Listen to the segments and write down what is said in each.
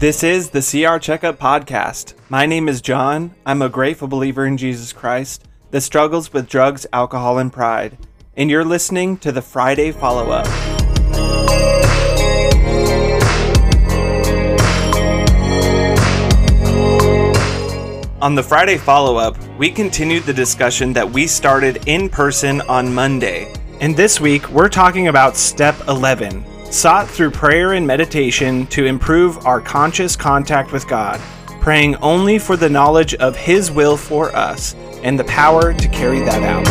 This is the CR Checkup Podcast. My name is John. I'm a grateful believer in Jesus Christ that struggles with drugs, alcohol, and pride. And you're listening to the Friday Follow Up. On the Friday follow up, we continued the discussion that we started in person on Monday. And this week, we're talking about step 11 sought through prayer and meditation to improve our conscious contact with God, praying only for the knowledge of His will for us and the power to carry that out.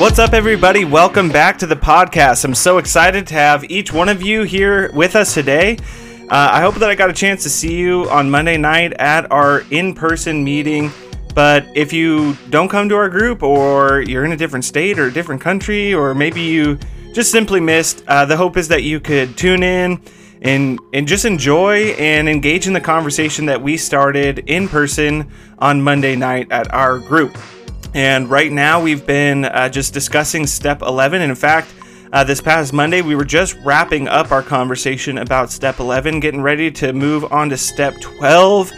What's up, everybody? Welcome back to the podcast. I'm so excited to have each one of you here with us today. Uh, I hope that I got a chance to see you on Monday night at our in person meeting. But if you don't come to our group, or you're in a different state or a different country, or maybe you just simply missed, uh, the hope is that you could tune in and and just enjoy and engage in the conversation that we started in person on Monday night at our group. And right now, we've been uh, just discussing step 11. And in fact, uh, this past Monday, we were just wrapping up our conversation about step 11, getting ready to move on to step 12.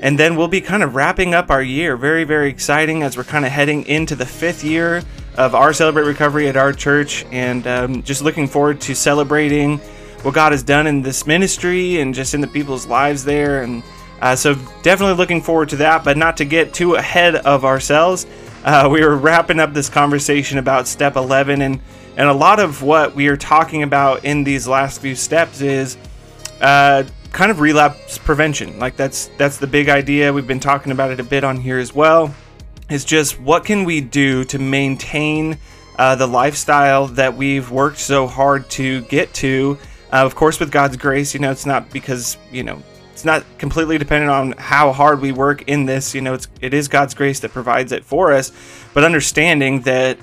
And then we'll be kind of wrapping up our year. Very, very exciting as we're kind of heading into the fifth year of our Celebrate Recovery at our church. And um, just looking forward to celebrating what God has done in this ministry and just in the people's lives there. And uh, so, definitely looking forward to that, but not to get too ahead of ourselves uh, we were wrapping up this conversation about step 11 and and a lot of what we are talking about in these last few steps is uh, kind of relapse prevention. Like that's that's the big idea. We've been talking about it a bit on here as well. It's just what can we do to maintain uh, the lifestyle that we've worked so hard to get to? Uh, of course with god's grace you know it's not because you know it's not completely dependent on how hard we work in this. You know, it's it is God's grace that provides it for us, but understanding that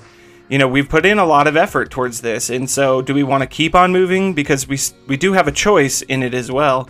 you know we've put in a lot of effort towards this, and so do we want to keep on moving? Because we we do have a choice in it as well,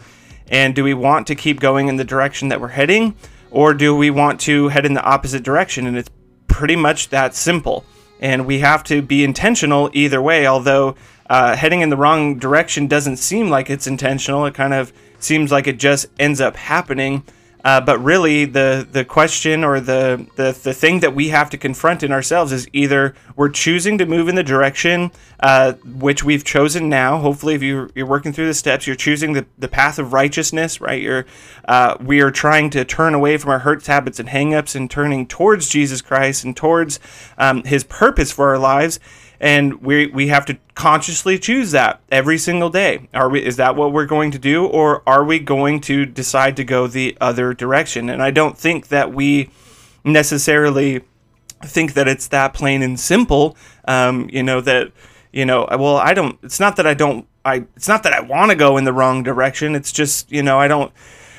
and do we want to keep going in the direction that we're heading, or do we want to head in the opposite direction? And it's pretty much that simple, and we have to be intentional either way. Although uh, heading in the wrong direction doesn't seem like it's intentional, it kind of seems like it just ends up happening. Uh, but really, the the question or the, the the thing that we have to confront in ourselves is either we're choosing to move in the direction uh, which we've chosen now. Hopefully, if you you're working through the steps, you're choosing the, the path of righteousness, right? You're uh, we are trying to turn away from our hurts, habits, and hangups, and turning towards Jesus Christ and towards um, His purpose for our lives and we we have to consciously choose that every single day. Are we is that what we're going to do or are we going to decide to go the other direction? And I don't think that we necessarily think that it's that plain and simple. Um, you know that you know well I don't it's not that I don't I it's not that I want to go in the wrong direction. It's just, you know, I don't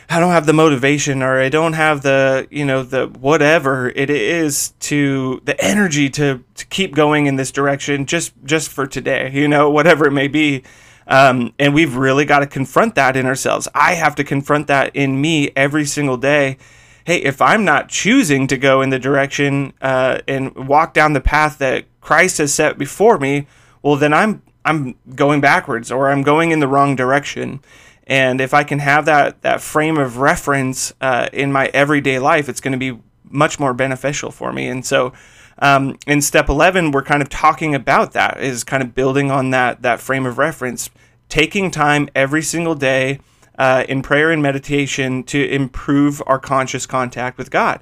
I don't have the motivation or I don't have the, you know, the whatever it is to the energy to, to keep going in this direction just just for today, you know, whatever it may be. Um, and we've really got to confront that in ourselves. I have to confront that in me every single day. Hey, if I'm not choosing to go in the direction uh, and walk down the path that Christ has set before me, well, then I'm I'm going backwards or I'm going in the wrong direction. And if I can have that that frame of reference uh, in my everyday life, it's going to be much more beneficial for me. And so, um, in step 11, we're kind of talking about that is kind of building on that that frame of reference, taking time every single day uh, in prayer and meditation to improve our conscious contact with God.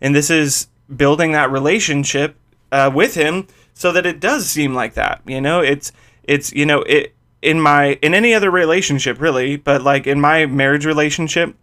And this is building that relationship uh, with Him so that it does seem like that. You know, it's it's you know it in my in any other relationship really, but like in my marriage relationship,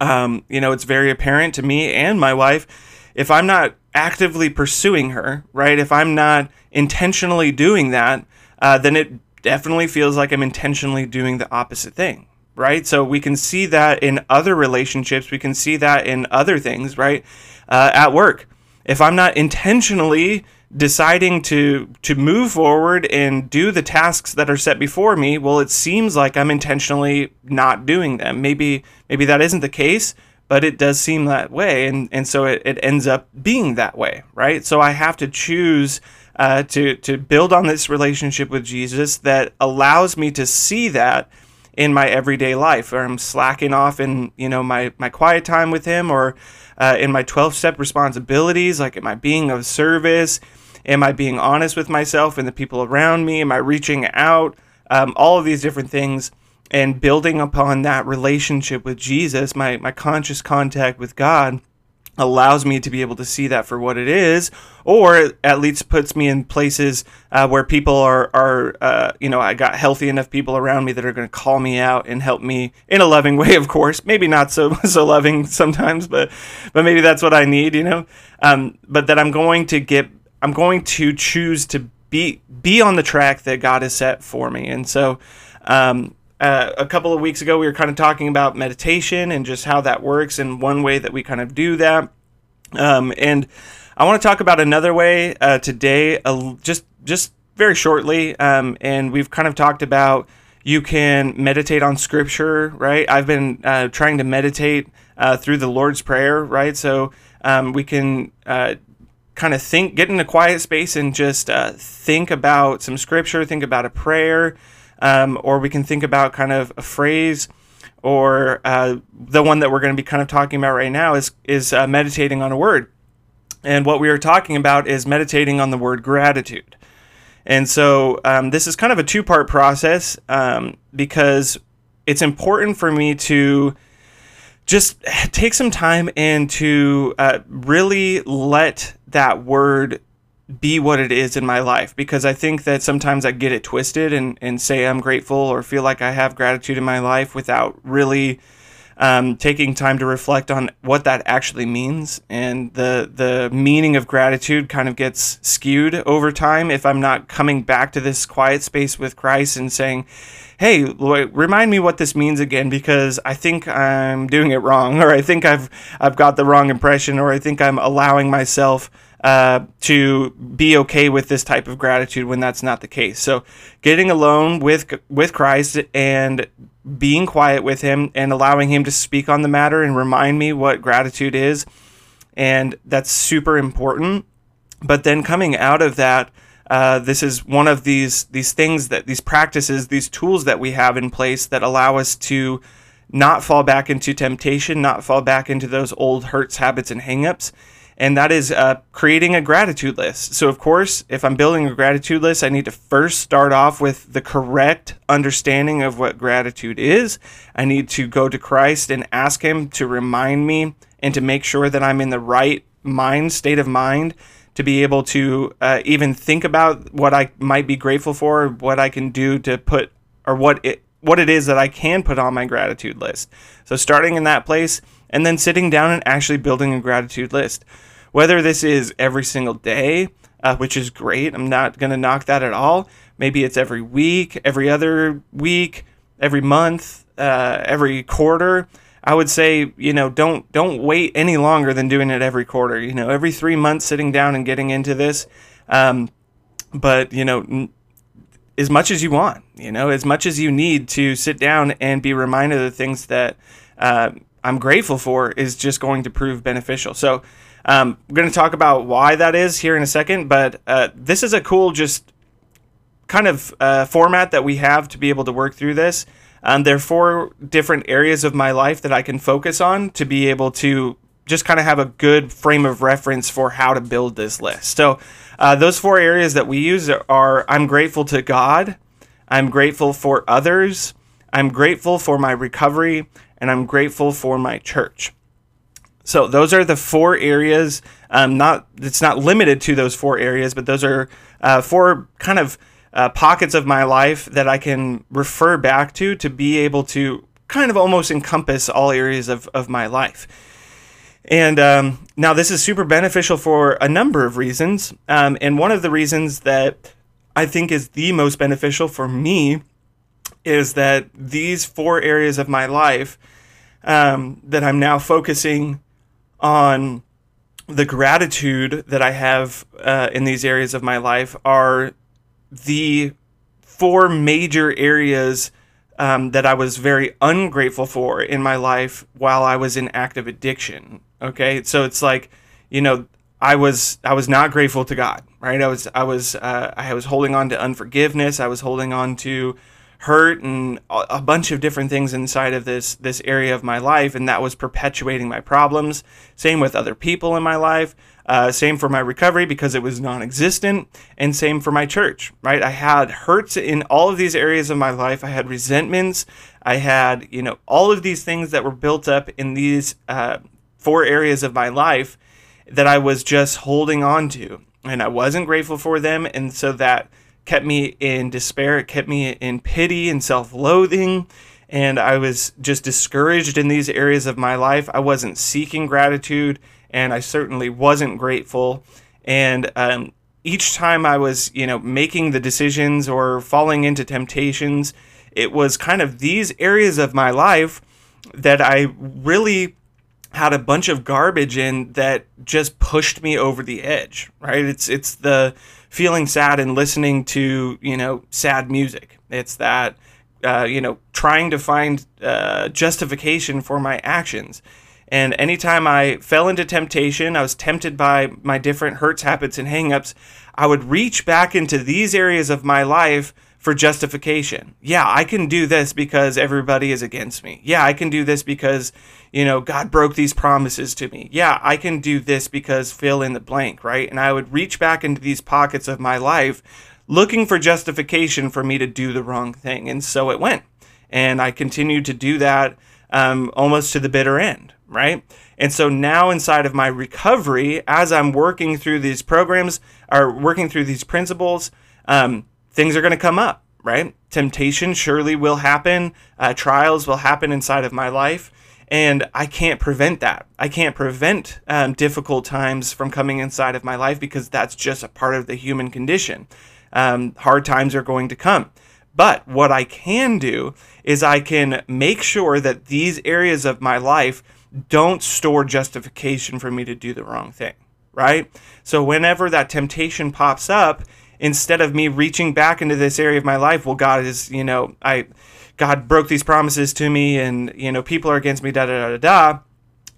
um, you know, it's very apparent to me and my wife if I'm not actively pursuing her, right? If I'm not intentionally doing that, uh, then it definitely feels like I'm intentionally doing the opposite thing, right? So we can see that in other relationships, we can see that in other things, right? Uh, at work, if I'm not intentionally deciding to to move forward and do the tasks that are set before me well it seems like i'm intentionally not doing them. Maybe maybe that isn't the case but it does seem that way and and so it, it ends up being that way right? So i have to choose uh, to to build on this relationship with Jesus that allows me to see that in my everyday life, or I'm slacking off in you know my my quiet time with Him, or uh, in my 12 step responsibilities, like am I being of service? Am I being honest with myself and the people around me? Am I reaching out? Um, all of these different things and building upon that relationship with Jesus, my, my conscious contact with God allows me to be able to see that for what it is, or at least puts me in places uh, where people are, are uh, you know, I got healthy enough people around me that are going to call me out and help me in a loving way, of course. Maybe not so so loving sometimes, but but maybe that's what I need, you know. Um, but that I'm going to get, I'm going to choose to be be on the track that God has set for me, and so. Um, uh, a couple of weeks ago, we were kind of talking about meditation and just how that works, and one way that we kind of do that. Um, and I want to talk about another way uh, today, uh, just just very shortly. Um, and we've kind of talked about you can meditate on Scripture, right? I've been uh, trying to meditate uh, through the Lord's Prayer, right? So um, we can kind of think, get in a quiet space, and just think about some Scripture, think about a prayer um, or we can think about kind of a phrase or uh, the one that we're going to be kind of talking about right now is is uh, meditating on a word. And what we are talking about is meditating on the word gratitude. And so um, this is kind of a two part process um, because it's important for me to just take some time and to uh, really let that word be what it is in my life because I think that sometimes I get it twisted and, and say I'm grateful or feel like I have gratitude in my life without really um, taking time to reflect on what that actually means. And the, the meaning of gratitude kind of gets skewed over time if I'm not coming back to this quiet space with Christ and saying, hey, remind me what this means again because I think I'm doing it wrong or I think I've, I've got the wrong impression or I think I'm allowing myself uh, to be okay with this type of gratitude when that's not the case. So, getting alone with with Christ and being quiet with Him and allowing Him to speak on the matter and remind me what gratitude is, and that's super important. But then coming out of that. Uh, this is one of these these things that these practices, these tools that we have in place that allow us to not fall back into temptation, not fall back into those old hurts, habits, and hangups, and that is uh, creating a gratitude list. So, of course, if I'm building a gratitude list, I need to first start off with the correct understanding of what gratitude is. I need to go to Christ and ask Him to remind me and to make sure that I'm in the right mind, state of mind, to be able to uh, even think about what I might be grateful for, what I can do to put, or what it what it is that I can put on my gratitude list. So starting in that place and then sitting down and actually building a gratitude list. Whether this is every single day, uh, which is great, I'm not going to knock that at all. Maybe it's every week, every other week, every month, uh, every quarter. I would say, you know, don't don't wait any longer than doing it every quarter. You know, every three months, sitting down and getting into this. Um, but you know, n- as much as you want, you know, as much as you need to sit down and be reminded of the things that uh, I'm grateful for is just going to prove beneficial. So um, we're going to talk about why that is here in a second, but uh, this is a cool just kind of uh, format that we have to be able to work through this. Um, there are four different areas of my life that I can focus on to be able to just kind of have a good frame of reference for how to build this list. So uh, those four areas that we use are I'm grateful to God, I'm grateful for others, I'm grateful for my recovery, and I'm grateful for my church. So those are the four areas. Um, not it's not limited to those four areas, but those are uh, four kind of uh, pockets of my life that I can refer back to to be able to kind of almost encompass all areas of, of my life. And um, now this is super beneficial for a number of reasons. Um, and one of the reasons that I think is the most beneficial for me is that these four areas of my life um, that I'm now focusing on the gratitude that I have uh, in these areas of my life are the four major areas um, that I was very ungrateful for in my life while I was in active addiction. Okay, so it's like, you know, I was I was not grateful to God, right? I was I was uh, I was holding on to unforgiveness. I was holding on to hurt and a bunch of different things inside of this this area of my life, and that was perpetuating my problems. Same with other people in my life. Uh, same for my recovery because it was non-existent, and same for my church. Right? I had hurts in all of these areas of my life. I had resentments. I had you know all of these things that were built up in these uh, four areas of my life that I was just holding on to. And I wasn't grateful for them. And so that kept me in despair. It kept me in pity and self loathing. And I was just discouraged in these areas of my life. I wasn't seeking gratitude, and I certainly wasn't grateful. And um, each time I was, you know, making the decisions or falling into temptations, it was kind of these areas of my life that I really had a bunch of garbage in that just pushed me over the edge, right? It's it's the feeling sad and listening to, you know, sad music. It's that uh, you know, trying to find uh, justification for my actions. And anytime I fell into temptation, I was tempted by my different hurts, habits, and hangups, I would reach back into these areas of my life for justification. Yeah, I can do this because everybody is against me. Yeah, I can do this because, you know, God broke these promises to me. Yeah, I can do this because fill in the blank, right? And I would reach back into these pockets of my life looking for justification for me to do the wrong thing. And so it went. And I continued to do that um, almost to the bitter end, right? And so now inside of my recovery, as I'm working through these programs or working through these principles, um, things are going to come up, right? Temptation surely will happen, uh, trials will happen inside of my life. And I can't prevent that. I can't prevent um, difficult times from coming inside of my life because that's just a part of the human condition. Um, hard times are going to come. But what I can do is I can make sure that these areas of my life don't store justification for me to do the wrong thing, right? So whenever that temptation pops up, instead of me reaching back into this area of my life, well, God is, you know, I, God broke these promises to me, and you know, people are against me, da da da da da.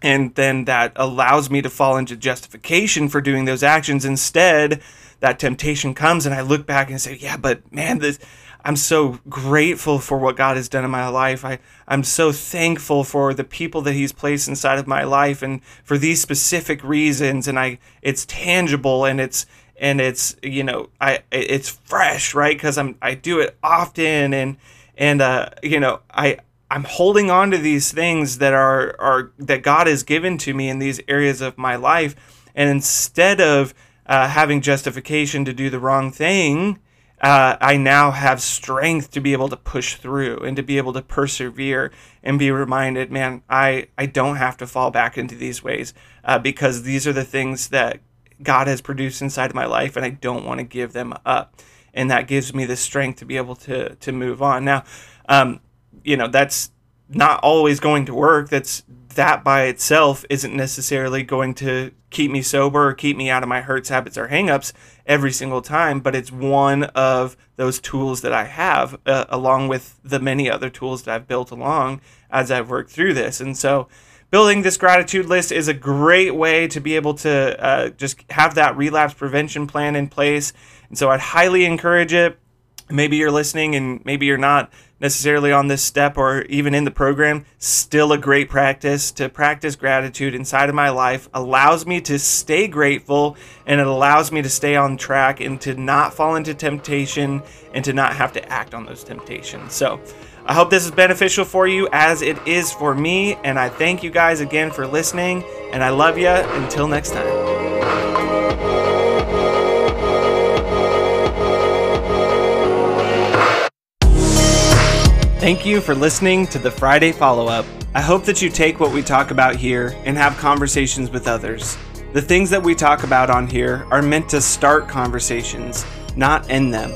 And then that allows me to fall into justification for doing those actions. Instead, that temptation comes, and I look back and say, "Yeah, but man, this." I'm so grateful for what God has done in my life. I, I'm so thankful for the people that He's placed inside of my life and for these specific reasons. And I it's tangible and it's and it's you know I it's fresh right? Because I'm I do it often and and uh, you know I I'm holding on to these things that are are that God has given to me in these areas of my life. And instead of uh, having justification to do the wrong thing uh, I now have strength to be able to push through and to be able to persevere and be reminded, man, I, I don't have to fall back into these ways uh, because these are the things that God has produced inside of my life, and I don't want to give them up. And that gives me the strength to be able to to move on. Now, um, you know, that's not always going to work. That's that by itself isn't necessarily going to keep me sober or keep me out of my hurts, habits, or hangups every single time, but it's one of those tools that I have, uh, along with the many other tools that I've built along as I've worked through this. And so, building this gratitude list is a great way to be able to uh, just have that relapse prevention plan in place. And so I'd highly encourage it. Maybe you're listening and maybe you're not necessarily on this step or even in the program. Still a great practice to practice gratitude inside of my life allows me to stay grateful and it allows me to stay on track and to not fall into temptation and to not have to act on those temptations. So, I hope this is beneficial for you as it is for me. And I thank you guys again for listening. And I love you. Until next time. Thank you for listening to the Friday follow up. I hope that you take what we talk about here and have conversations with others. The things that we talk about on here are meant to start conversations, not end them.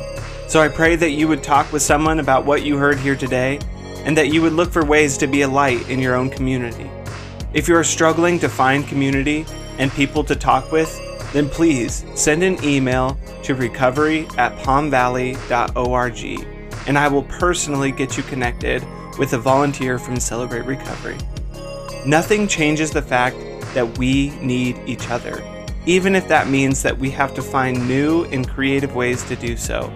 So I pray that you would talk with someone about what you heard here today and that you would look for ways to be a light in your own community. If you are struggling to find community and people to talk with, then please send an email to recovery at palmvalley.org and I will personally get you connected with a volunteer from Celebrate Recovery. Nothing changes the fact that we need each other. even if that means that we have to find new and creative ways to do so.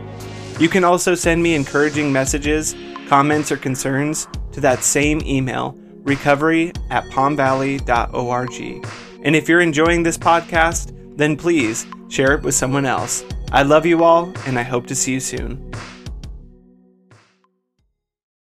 You can also send me encouraging messages, comments, or concerns to that same email, recovery at palmvalley.org. And if you're enjoying this podcast, then please share it with someone else. I love you all, and I hope to see you soon.